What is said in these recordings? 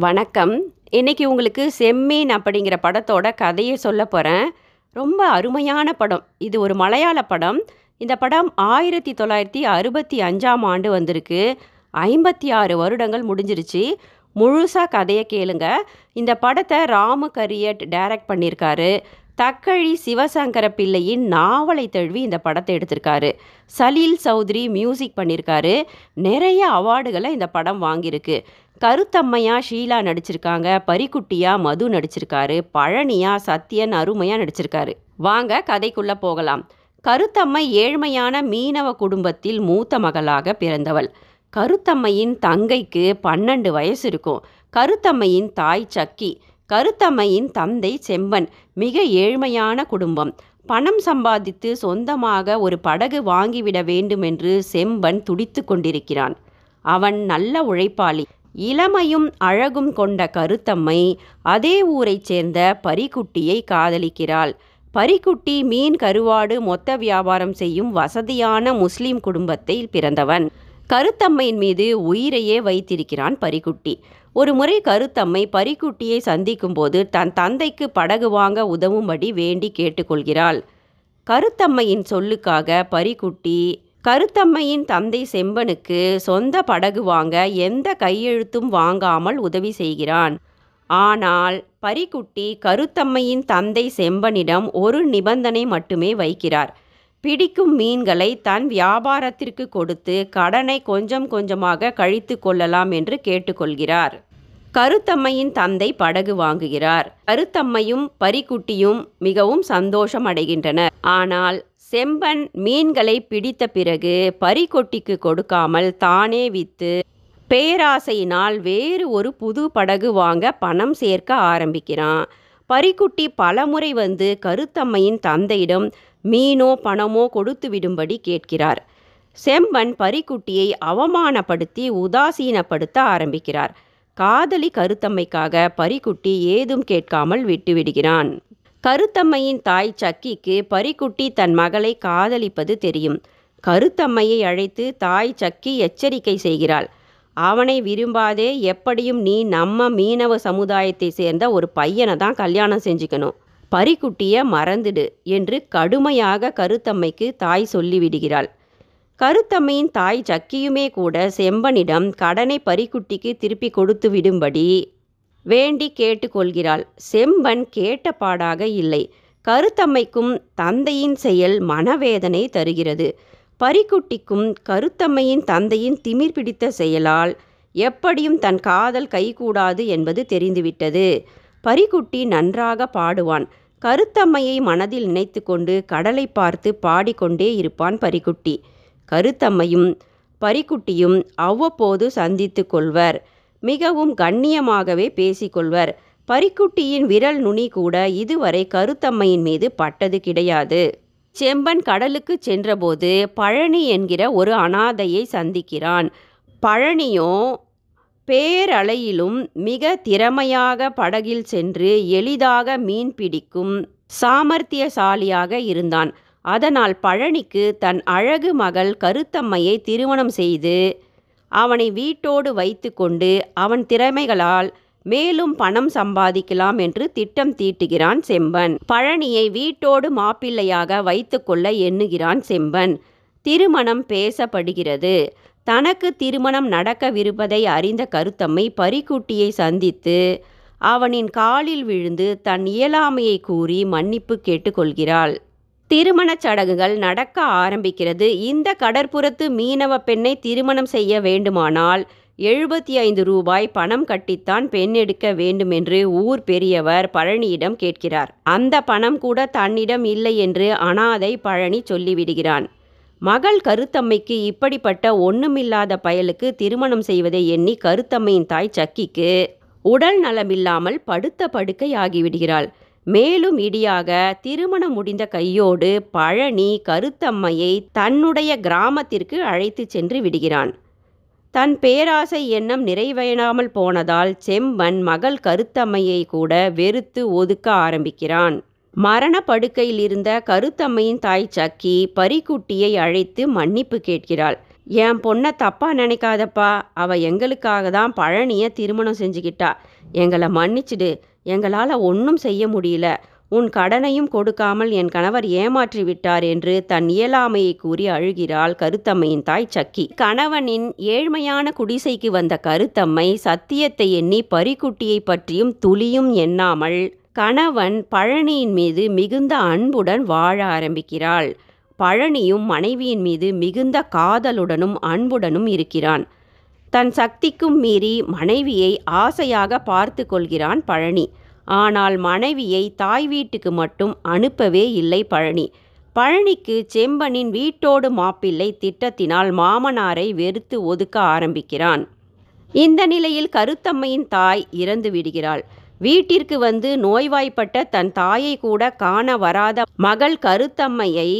வணக்கம். இன்னைக்கு உங்களுக்கு செம்மீன் அப்படிங்கிற படத்தோட கதையை சொல்ல போகிறேன் ரொம்ப அருமையான படம். இது ஒரு மலையாள படம். இந்த படம் ஆயிரத்தி தொள்ளாயிரத்தி அறுபத்தி அஞ்சாம் ஆண்டு வந்திருக்கு. ஐம்பத்தி ஆறு வருடங்கள் முடிஞ்சிருச்சு. முழுசாக கதையை கேளுங்க. இந்த படத்தை ராமு கரியட் டைரக்ட் பண்ணியிருக்காரு. தக்கழி சிவசங்கர பிள்ளையின் நாவலை தழுவி இந்த படத்தை எடுத்திருக்காரு. சலீல் சௌத்ரி மியூசிக் பண்ணியிருக்காரு. நிறைய அவார்டுகளை இந்த படம் வாங்கியிருக்கு. கருத்தம்மையா ஷீலா நடிச்சிருக்காங்க பரிக்குட்டியா மது நடிச்சிருக்காரு பழனியா சத்யன் அருமையா நடிச்சிருக்காரு. வாங்க கதைக்குள்ள போகலாம். கருத்தம்மை ஏழ்மையான மீனவ குடும்பத்தில் மூத்த மகளாக பிறந்தவள். கருத்தம்மையின் தங்கைக்கு பன்னெண்டு வயசு இருக்கும். கருத்தம்மையின் தாய் சக்கி கருத்தம்மையின் தந்தை செம்பன் மிக ஏழ்மையான குடும்பம். பணம் சம்பாதித்து சொந்தமாக ஒரு படகு வாங்கிவிட வேண்டுமென்று செம்பன் துடித்து கொண்டிருக்கிறான். அவன் நல்ல உழைப்பாளி. இளமையும் அழகும் கொண்ட கருத்தம்மை அதே ஊரைச் சேர்ந்த பரிக்குட்டியை காதலிக்கிறாள். பரிக்குட்டி மீன் கருவாடு மொத்த வியாபாரம் செய்யும் வசதியான முஸ்லிம் குடும்பத்தில் பிறந்தவன். கருத்தம்மையின் மீது உயிரையே வைத்திருக்கிறான் பரிக்குட்டி. ஒரு முறை கருத்தம்மை பரிக்குட்டியை சந்திக்கும்போது தன் தந்தைக்கு படகு வாங்க உதவும்படி வேண்டி கேட்டுக்கொள்கிறாள். கருத்தம்மையின் சொல்லுக்காக பரிக்குட்டி கருத்தம்மையின் தந்தை செம்பனுக்கு சொந்த படகு வாங்க எந்த கையெழுத்தும் வாங்காமல் உதவி செய்கிறான். ஆனால் பரிக்குட்டி கருத்தம்மையின் தந்தை செம்பனிடம் ஒரு நிபந்தனை மட்டுமே வைக்கிறார். பிடிக்கும் மீன்களை தன் வியாபாரத்திற்கு கொடுத்து கடனை கொஞ்சம் கொஞ்சமாக கழித்து கொள்ளலாம் என்று கேட்டுக்கொள்கிறார். கருத்தம்மையின் தந்தை படகு வாங்குகிறார். கருத்தம்மையும் பரிக்குட்டியும் மிகவும் சந்தோஷம் அடைகின்றனர். ஆனால் செம்பன் மீன்களை பிடித்த பிறகு பரிக்கொட்டிக்கு கொடுக்காமல் தானே வித்து பேராசையினால் வேறு ஒரு புது படகு வாங்க பணம் சேர்க்க ஆரம்பிக்கிறான். பரிக்குட்டி பலமுறை வந்து கருத்தம்மையின் தந்தையிடம் மீனோ பணமோ கொடுத்து விடும்படி கேட்கிறார். செம்பன் பரிக்குட்டியை அவமானப்படுத்தி உதாசீனப்படுத்த ஆரம்பிக்கிறார். காதலி கருத்தம்மைக்காக பரிக்குட்டி ஏதும் கேட்காமல் விட்டுவிடுகிறான். கருத்தம்மையின் தாய் சக்கிக்கு பரிக்குட்டி தன் மகளை காதலிப்பது தெரியும். கருத்தம்மையை அழைத்து தாய் சக்கி எச்சரிக்கை செய்கிறாள். அவனை விரும்பாதே எப்படியும் நீ நம்ம மீனவ சமுதாயத்தை சேர்ந்த ஒரு பையனை தான் கல்யாணம் செஞ்சுக்கணும். பரிக்குட்டிய மறந்துடு என்று கடுமையாக கருத்தம்மைக்கு தாய் சொல்லிவிடுகிறாள். கருத்தம்மையின் தாய் சக்கியுமே கூட செம்பனிடம் கடனை பரிக்குட்டிக்கு திருப்பி கொடுத்து விடும்படி வேண்டி கேட்டுக்கொள்கிறாள். செம்பன் கேட்ட பாடாக இல்லை. கருத்தம்மைக்கும் தந்தையின் செயல் மனவேதனை தருகிறது. பரிக்குட்டிக்கும் கருத்தம்மையின் தந்தையின் திமிர் பிடித்த செயலால் எப்படியும் தன் காதல் கைகூடாது என்பது தெரிந்துவிட்டது. பரிக்குட்டி நன்றாக பாடுவான். கருத்தம்மையை மனதில் நினைத்து கொண்டு கடலை பார்த்து பாடிக்கொண்டே இருப்பான் பரிக்குட்டி. கருத்தம்மையும் பரிக்குட்டியும் அவ்வப்போது சந்தித்து கொள்வர். மிகவும் கண்ணியமாகவே பேசிக்கொள்வர். பரிக்குட்டியின் விரல் நுனி கூட இதுவரை கருத்தம்மையின் மீது பட்டது கிடையாது. செம்பன் கடலுக்கு சென்றபோது பழனி என்கிற ஒரு அனாதையை சந்திக்கிறான். பழனியோ பேரலையிலும் மிக திறமையாக படகில் சென்று எளிதாக மீன் பிடிக்கும் சாமர்த்தியசாலியாக இருந்தான். அதனால் பழனிக்கு தன் அழகு மகள் கருத்தம்மையை திருமணம் செய்து அவனை வீட்டோடு வைத்து கொண்டு அவன் திறமைகளால் மேலும் பணம் சம்பாதிக்கலாம் என்று திட்டம் தீட்டுகிறான் செம்பன். பழனியை வீட்டோடு மாப்பிள்ளையாக வைத்துக்கொள்ள எண்ணுகிறான் செம்பன். திருமணம் பேசப்படுகிறது. தனக்கு திருமணம் நடக்கவிருப்பதை அறிந்த கருத்தம்மை பரிக்குட்டியை சந்தித்து அவனின் காலில் விழுந்து தன் இயலாமையை கூறி மன்னிப்பு கேட்டுக்கொள்கிறாள். திருமணச் சடங்குகள் நடக்க ஆரம்பிக்கிறது. இந்த கடற்புறத்து மீனவ பெண்ணை திருமணம் செய்ய வேண்டுமானால் எழுபத்தி ஐந்து ரூபாய் பணம் கட்டித்தான் பெண் எடுக்க வேண்டும் என்று ஊர் பெரியவர் பழனியிடம் கேட்கிறார். அந்த பணம் கூட தன்னிடம் இல்லை என்று அனாதை பழனி சொல்லிவிடுகிறான். மகள் கருத்தம்மைக்கு இப்படிப்பட்ட ஒண்ணுமில்லாத பயலுக்கு திருமணம் செய்வதை எண்ணி கருத்தம்மையின் தாய் சக்கிக்கு உடல் நலமில்லாமல் படுத்த படுக்கை ஆகிவிடுகிறாள். மேலும் இடியாக திருமணம் முடிந்த கையோடு பழனி கருத்தம்மையை தன்னுடைய கிராமத்திற்கு அழைத்து சென்று விடுகிறான். தன் பேராசை எண்ணம் நிறைவேறாமல் போனதால் செம்பன் மகள் கருத்தம்மையை கூட வெறுத்து ஒதுக்க ஆரம்பிக்கிறான். மரண படுக்கையில் இருந்த கருத்தம்மையின் தாய் சக்கி பரிக்குட்டியை அழைத்து மன்னிப்பு கேட்கிறாள். என் பொண்ணை தப்பாக நினைக்காதப்பா. அவள் எங்களுக்காக தான் பழனியை திருமணம் செஞ்சுக்கிட்டா. எங்களை மன்னிச்சிடு. எங்களால் ஒன்றும் செய்ய முடியல. உன் கடனையும் கொடுக்காமல் என் கணவர் ஏமாற்றி விட்டார் என்று தன் இயலாமையை கூறி அழுகிறாள் கருத்தம்மையின் தாய் சக்கி. கணவனின் ஏழ்மையான குடிசைக்கு வந்த கருத்தம்மை சத்தியத்தை எண்ணி பரிக்குட்டியை பற்றியும் துளியும் எண்ணாமல் கணவன் பழனியின் மீது மிகுந்த அன்புடன் வாழ ஆரம்பிக்கிறாள். பழனியும் மனைவியின் மீது மிகுந்த காதலுடனும் அன்புடனும் இருக்கிறான். தன் சக்திக்கும் மீறி மனைவியை ஆசையாக பார்த்து கொள்கிறான் பழனி. ஆனால் மனைவியை தாய் வீட்டுக்கு மட்டும் அனுப்பவே இல்லை பழனி. பழனிக்கு செம்பனின் வீட்டோடு மாப்பிள்ளை திட்டத்தினால் மாமனாரை வெறுத்து ஒதுக்க ஆரம்பிக்கிறான். இந்த நிலையில் கருத்தம்மையின் தாய் இறந்து விடுகிறாள். வீட்டிற்கு வந்து நோய்வாய்ப்பட்ட தன் தாயை கூட காண வராத மகள் கருத்தம்மையை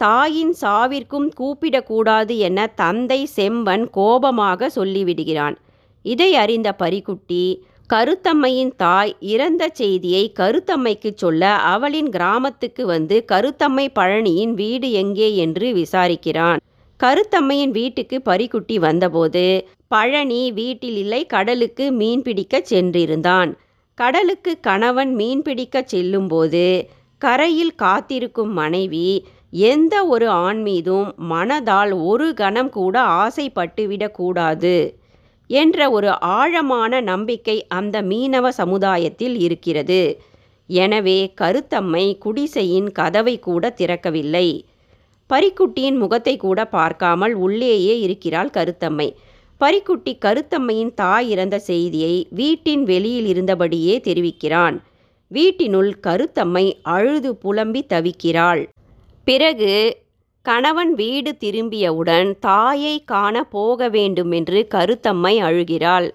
தாயின் சாவிற்கும் கூப்பிடக்கூடாது என தந்தை செம்பன் கோபமாக சொல்லிவிடுகிறான். இதை அறிந்த பரிக்குட்டி கருத்தம்மையின் தாய் இறந்த செய்தியை கருத்தம்மைக்கு சொல்ல அவளின் கிராமத்துக்கு வந்து கருத்தம்மை பழனியின் வீடு எங்கே என்று விசாரிக்கிறான். கருத்தம்மையின் வீட்டுக்கு பரிக்குட்டி வந்தபோது பழனி வீட்டில் இல்லை கடலுக்கு மீன் பிடிக்கச் சென்றிருந்தான். கடலுக்கு கணவன் மீன் பிடிக்கச் செல்லும்போது கரையில் காத்திருக்கும் மனைவி எந்த ஒரு ஆண் மீதும் மனதால் ஒரு கணம் கூட ஆசைப்பட்டுவிடக்கூடாது என்ற ஒரு ஆழமான நம்பிக்கை அந்த மீனவ சமுதாயத்தில் இருக்கிறது. எனவே கருத்தம்மை குடிசையின் கதவை கூட திறக்கவில்லை. பரிக்குட்டியின் முகத்தை கூட பார்க்காமல் உள்ளேயே இருக்கிறாள் கருத்தம்மை. பரிக்குட்டி கருத்தம்மையின் தாய் இறந்த செய்தியை வீட்டின் வெளியில் இருந்தபடியே தெரிவிக்கிறான். வீட்டினுள் கருத்தம்மை அழுது புலம்பி தவிக்கிறாள். பிறகு கணவன் வீடு திரும்பியவுடன் தாயை காண போக வேண்டுமென்று கருத்தம்மை அழுகிறாள்.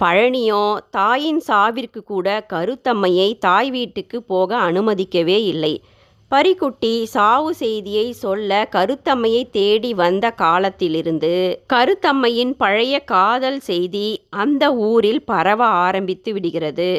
பழனியோ தாயின் சாவிற்கு கூட கருத்தம்மையை தாய் வீட்டுக்கு போக அனுமதிக்கவே இல்லை. பரிக்குட்டி சாவு செய்தியை சொல்ல கருத்தம்மையை தேடி வந்த காலத்திலிருந்து கருத்தம்மையின் பழைய காதல் செய்தி அந்த ஊரில் பரவ ஆரம்பித்து விடுகிறது.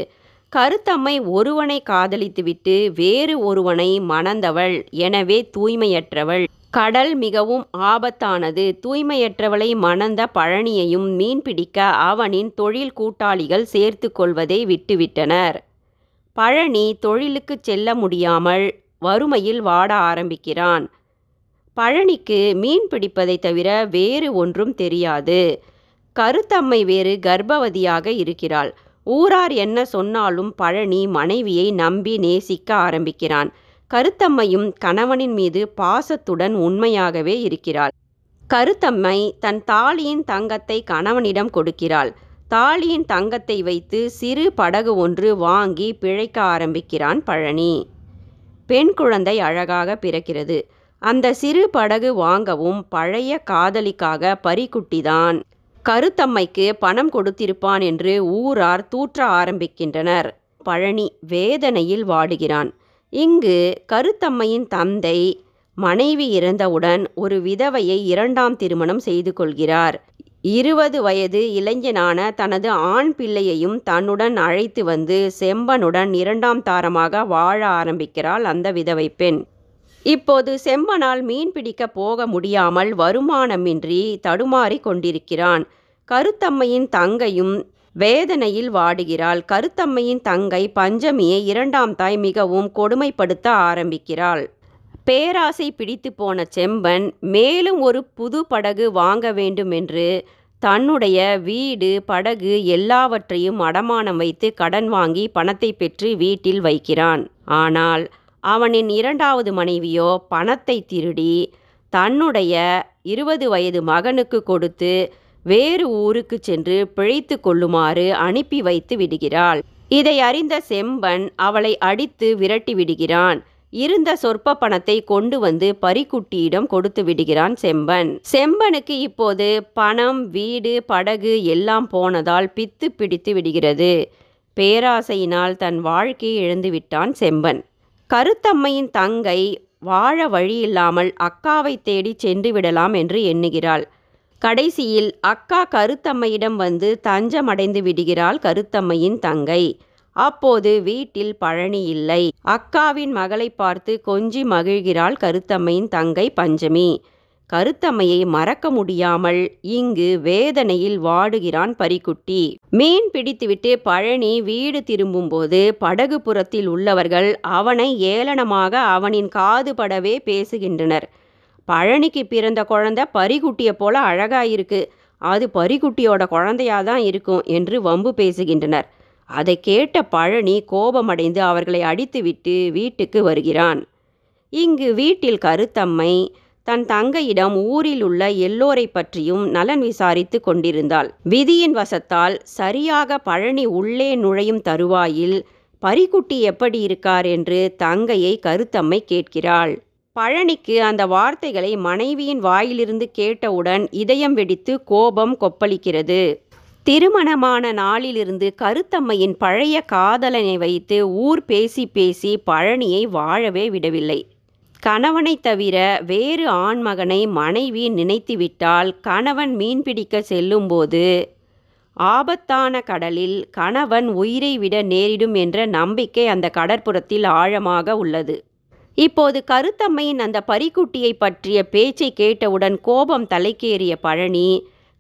கருத்தம்மை ஒருவனை காதலித்துவிட்டு வேறு ஒருவனை மணந்தவள் எனவே தூய்மையற்றவள். கடல் மிகவும் ஆபத்தானது. தூய்மையற்றவளை மணந்த பழனியையும் மீன் பிடிக்க அவனின் தொழில் கூட்டாளிகள் சேர்த்து கொள்வதை விட்டுவிட்டனர். பழனி தொழிலுக்கு செல்ல முடியாமல் வறுமையில் வாட ஆரம்பிக்கிறான். பழனிக்கு மீன் பிடிப்பதை தவிர வேறு ஒன்றும் தெரியாது. கருத்தம்மை வேறு கர்ப்பவதியாக இருக்கிறாள். ஊரார் என்ன சொன்னாலும் பழனி மனைவியை நம்பி நேசிக்க ஆரம்பிக்கிறான். கருத்தம்மையும் கணவனின் மீது பாசத்துடன் உண்மையாகவே இருக்கிறாள். கருத்தம்மை தன் தாலியின் தங்கத்தை கணவனிடம் கொடுக்கிறாள். தாலியின் தங்கத்தை வைத்து சிறு படகு ஒன்று வாங்கி பிழைக்க ஆரம்பிக்கிறான் பழனி. பெண் குழந்தை அழகாக பிறக்கிறது. அந்த சிறு படகு வாங்கவும் பழைய காதலிக்காக பறிக்குட்டிதான் கருத்தம்மைக்கு பணம் கொடுத்திருப்பான் என்று ஊரார் தூற்ற ஆரம்பிக்கின்றனர். பழனி வேதனையில் வாடுகிறான். இங்கு கருத்தம்மையின் தந்தை மனைவி இறந்தவுடன் ஒரு விதவையை இரண்டாம் திருமணம் செய்து கொள்கிறார். இருபது வயது இளைஞனான தனது ஆண் பிள்ளையையும் தன்னுடன் அழைத்து வந்து செம்பனுடன் இரண்டாம் தாரமாக வாழ ஆரம்பிக்கிறாள் அந்த விதவை பெண். இப்போது செம்பனால் மீன் பிடிக்க போக முடியாமல் வருமானமின்றி தடுமாறி கொண்டிருக்கிறான். கருத்தம்மையின் தங்கையும் வேதனையில் வாடுகிறாள். கருத்தம்மையின் தங்கை பஞ்சமியை இரண்டாம் தாய் மிகவும் கொடுமைப்படுத்த ஆரம்பிக்கிறாள். பேராசை பிடித்து போன செம்பன் மேலும் ஒரு புது படகு வாங்க வேண்டுமென்று தன்னுடைய வீடு படகு எல்லாவற்றையும் அடமானம் வைத்து கடன் வாங்கி பணத்தை பெற்று வீட்டில் வைக்கிறான். ஆனால் அவனின் இரண்டாவது மனைவியோ பணத்தை திருடி தன்னுடைய இருபது வயது மகனுக்கு கொடுத்து வேறு ஊருக்கு சென்று பிழைத்து கொள்ளுமாறு அனுப்பி வைத்து விடுகிறாள். இதை அறிந்த செம்பன் அவளை அடித்து விரட்டி விடுகிறான். இருந்த சொற்ப பணத்தை கொண்டு வந்து பரிக்குட்டியிடம் கொடுத்து விடுகிறான் செம்பன். செம்பனுக்கு இப்போது பணம் வீடு படகு எல்லாம் போனதால் பித்து பிடித்து விடுகிறது. பேராசையினால் தன் வாழ்க்கையை இழந்து விட்டான் செம்பன். கருத்தம்மையின் தங்கை வாழ வழியில்லாமல் அக்காவை தேடி சென்று விடலாம் என்று எண்ணுகிறாள். கடைசியில் அக்கா கருத்தம்மையிடம் வந்து தஞ்சமடைந்து விடுகிறாள் கருத்தம்மையின் தங்கை. அப்போது வீட்டில் பழனி இல்லை. அக்காவின் மகளை பார்த்து கொஞ்சி மகிழ்கிறாள் கருத்தம்மையின் தங்கை பஞ்சமி. கருத்தம்மையை மறக்க முடியாமல் இங்கு வேதனையில் வாடுகிறான் பரிக்குட்டி. மீன் பிடித்துவிட்டு பழனி வீடு திரும்பும்போது படகுபுறத்தில் உள்ளவர்கள் அவனை ஏளனமாக அவனின் காது படவே பேசுகின்றனர். பழனிக்கு பிறந்த குழந்தை பரிக்குட்டியை போல அழகாயிருக்கு. அது பரிக்குட்டியோட குழந்தையா தான் இருக்கும் என்று வம்பு பேசுகின்றனர். அதை கேட்ட பழனி கோபமடைந்து அவர்களை அடித்துவிட்டு வீட்டுக்கு வருகிறான். இங்கு வீட்டில் கருத்தம்மை தன் தங்கையிடம் ஊரில் உள்ள எல்லோரை பற்றியும் நலன் விசாரித்து கொண்டிருந்தாள். விதியின் வசத்தால் சரியாக பழனி உள்ளே நுழையும் தருவாயில் பரிக்குட்டி எப்படி இருக்கார் என்று தங்கையை கருத்தம்மை கேட்கிறாள். பழனிக்கு அந்த வார்த்தைகளை மனைவியின் வாயிலிருந்து கேட்டவுடன் இதயம் வெடித்து கோபம் கொப்பளிக்கிறது. திருமணமான நாளிலிருந்து கருத்தம்மையின் பழைய காதலனை வைத்து ஊர் பேசி பேசி பழனியை வாழவே விடவில்லை. கணவனை தவிர வேறு ஆண்மகனை மனைவி நினைத்துவிட்டால் கணவன் மீன் பிடிக்க செல்லும்போது ஆபத்தான கடலில் கணவன் உயிரை விட நேரிடும் என்ற நம்பிக்கை அந்த கடற்புறத்தில் ஆழமாக உள்ளது. இப்போது கருத்தம்மையின் அந்த பரிக்குட்டியை பற்றிய பேச்சை கேட்டவுடன் கோபம் தலைக்கேறிய பழனி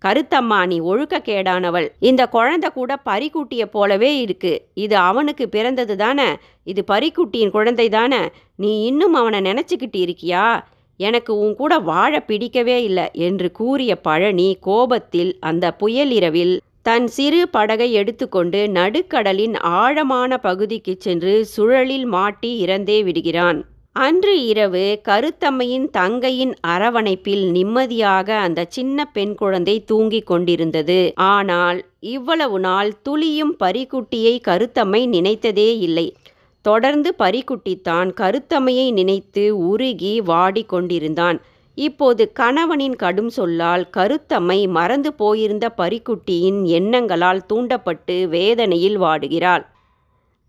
கருத்தம்மா நீ ஒழுக்கக்கேடானவள். இந்த குழந்தை கூட பறிக்குட்டிய போலவே இருக்கு. இது அவனுக்கு பிறந்தது தானே? இது பறிக்குட்டியின் குழந்தை தானே? நீ இன்னும் அவனை நினச்சிக்கிட்டு இருக்கியா? எனக்கு உன் கூட வாழ பிடிக்கவே இல்லை என்று கூறிய பழனி கோபத்தில் அந்த புயல் இரவில் தன் சிறு படகை எடுத்துக்கொண்டு நடுக்கடலின் ஆழமான பகுதிக்கு சென்று சுழலில் மாட்டி இறந்தே விடுகிறான். அன்று இரவு கருத்தம்மையின் தங்கையின் அரவணைப்பில் நிம்மதியாக அந்த சின்ன பெண் குழந்தை தூங்கிக் கொண்டிருந்தது. ஆனால் இவ்வளவு நாள் துளியும் பரிக்குட்டியை கருத்தம்மை நினைத்ததே இல்லை. தொடர்ந்து பரிக்குட்டித்தான் கருத்தம்மையை நினைத்து உருகி வாடிக் கொண்டிருந்தான். இப்போது கணவனின் கடும் சொல்லால் கருத்தம்மை மறந்து போயிருந்த பரிக்குட்டியின் எண்ணங்களால் தூண்டப்பட்டு வேதனையில் வாடுகிறாள்.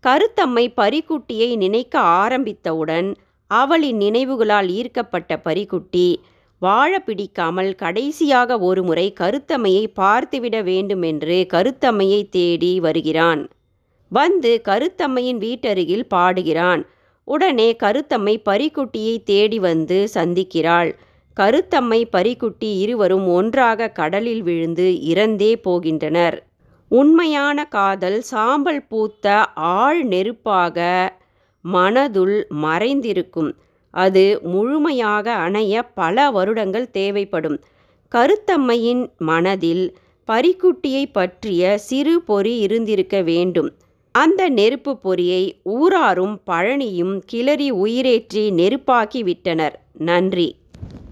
கருத்தம்மை பரிக்குட்டியை நினைக்க ஆரம்பித்தவுடன் அவளின் நினைவுகளால் ஈர்க்கப்பட்ட பரிக்குட்டி வாழ பிடிக்காமல் கடைசியாக ஒருமுறை கருத்தம்மையை பார்த்துவிட வேண்டுமென்று கருத்தம்மையை தேடி வருகிறான். வந்து கருத்தம்மையின் வீட்டருகில் பாடுகிறான். உடனே கருத்தம்மை பரிக்குட்டியை தேடி வந்து சந்திக்கிறாள். கருத்தம்மை பரிக்குட்டி இருவரும் ஒன்றாக கடலில் விழுந்து இறந்தே போகின்றனர். உண்மையான காதல் சாம்பல் பூத்த ஆழ் நெருப்பாக மனதுள் மறைந்திருக்கும். அது முழுமையாக அணைய பல வருடங்கள் தேவைப்படும். கருத்தம்மையின் மனதில் பரிக்குட்டியை பற்றிய சிறு பொறி இருந்திருக்க வேண்டும். அந்த நெருப்பு பொறியை ஊராரும் பழனியும் கிளறி உயிரேற்றி நெருப்பாக்கி விட்டனர். நன்றி.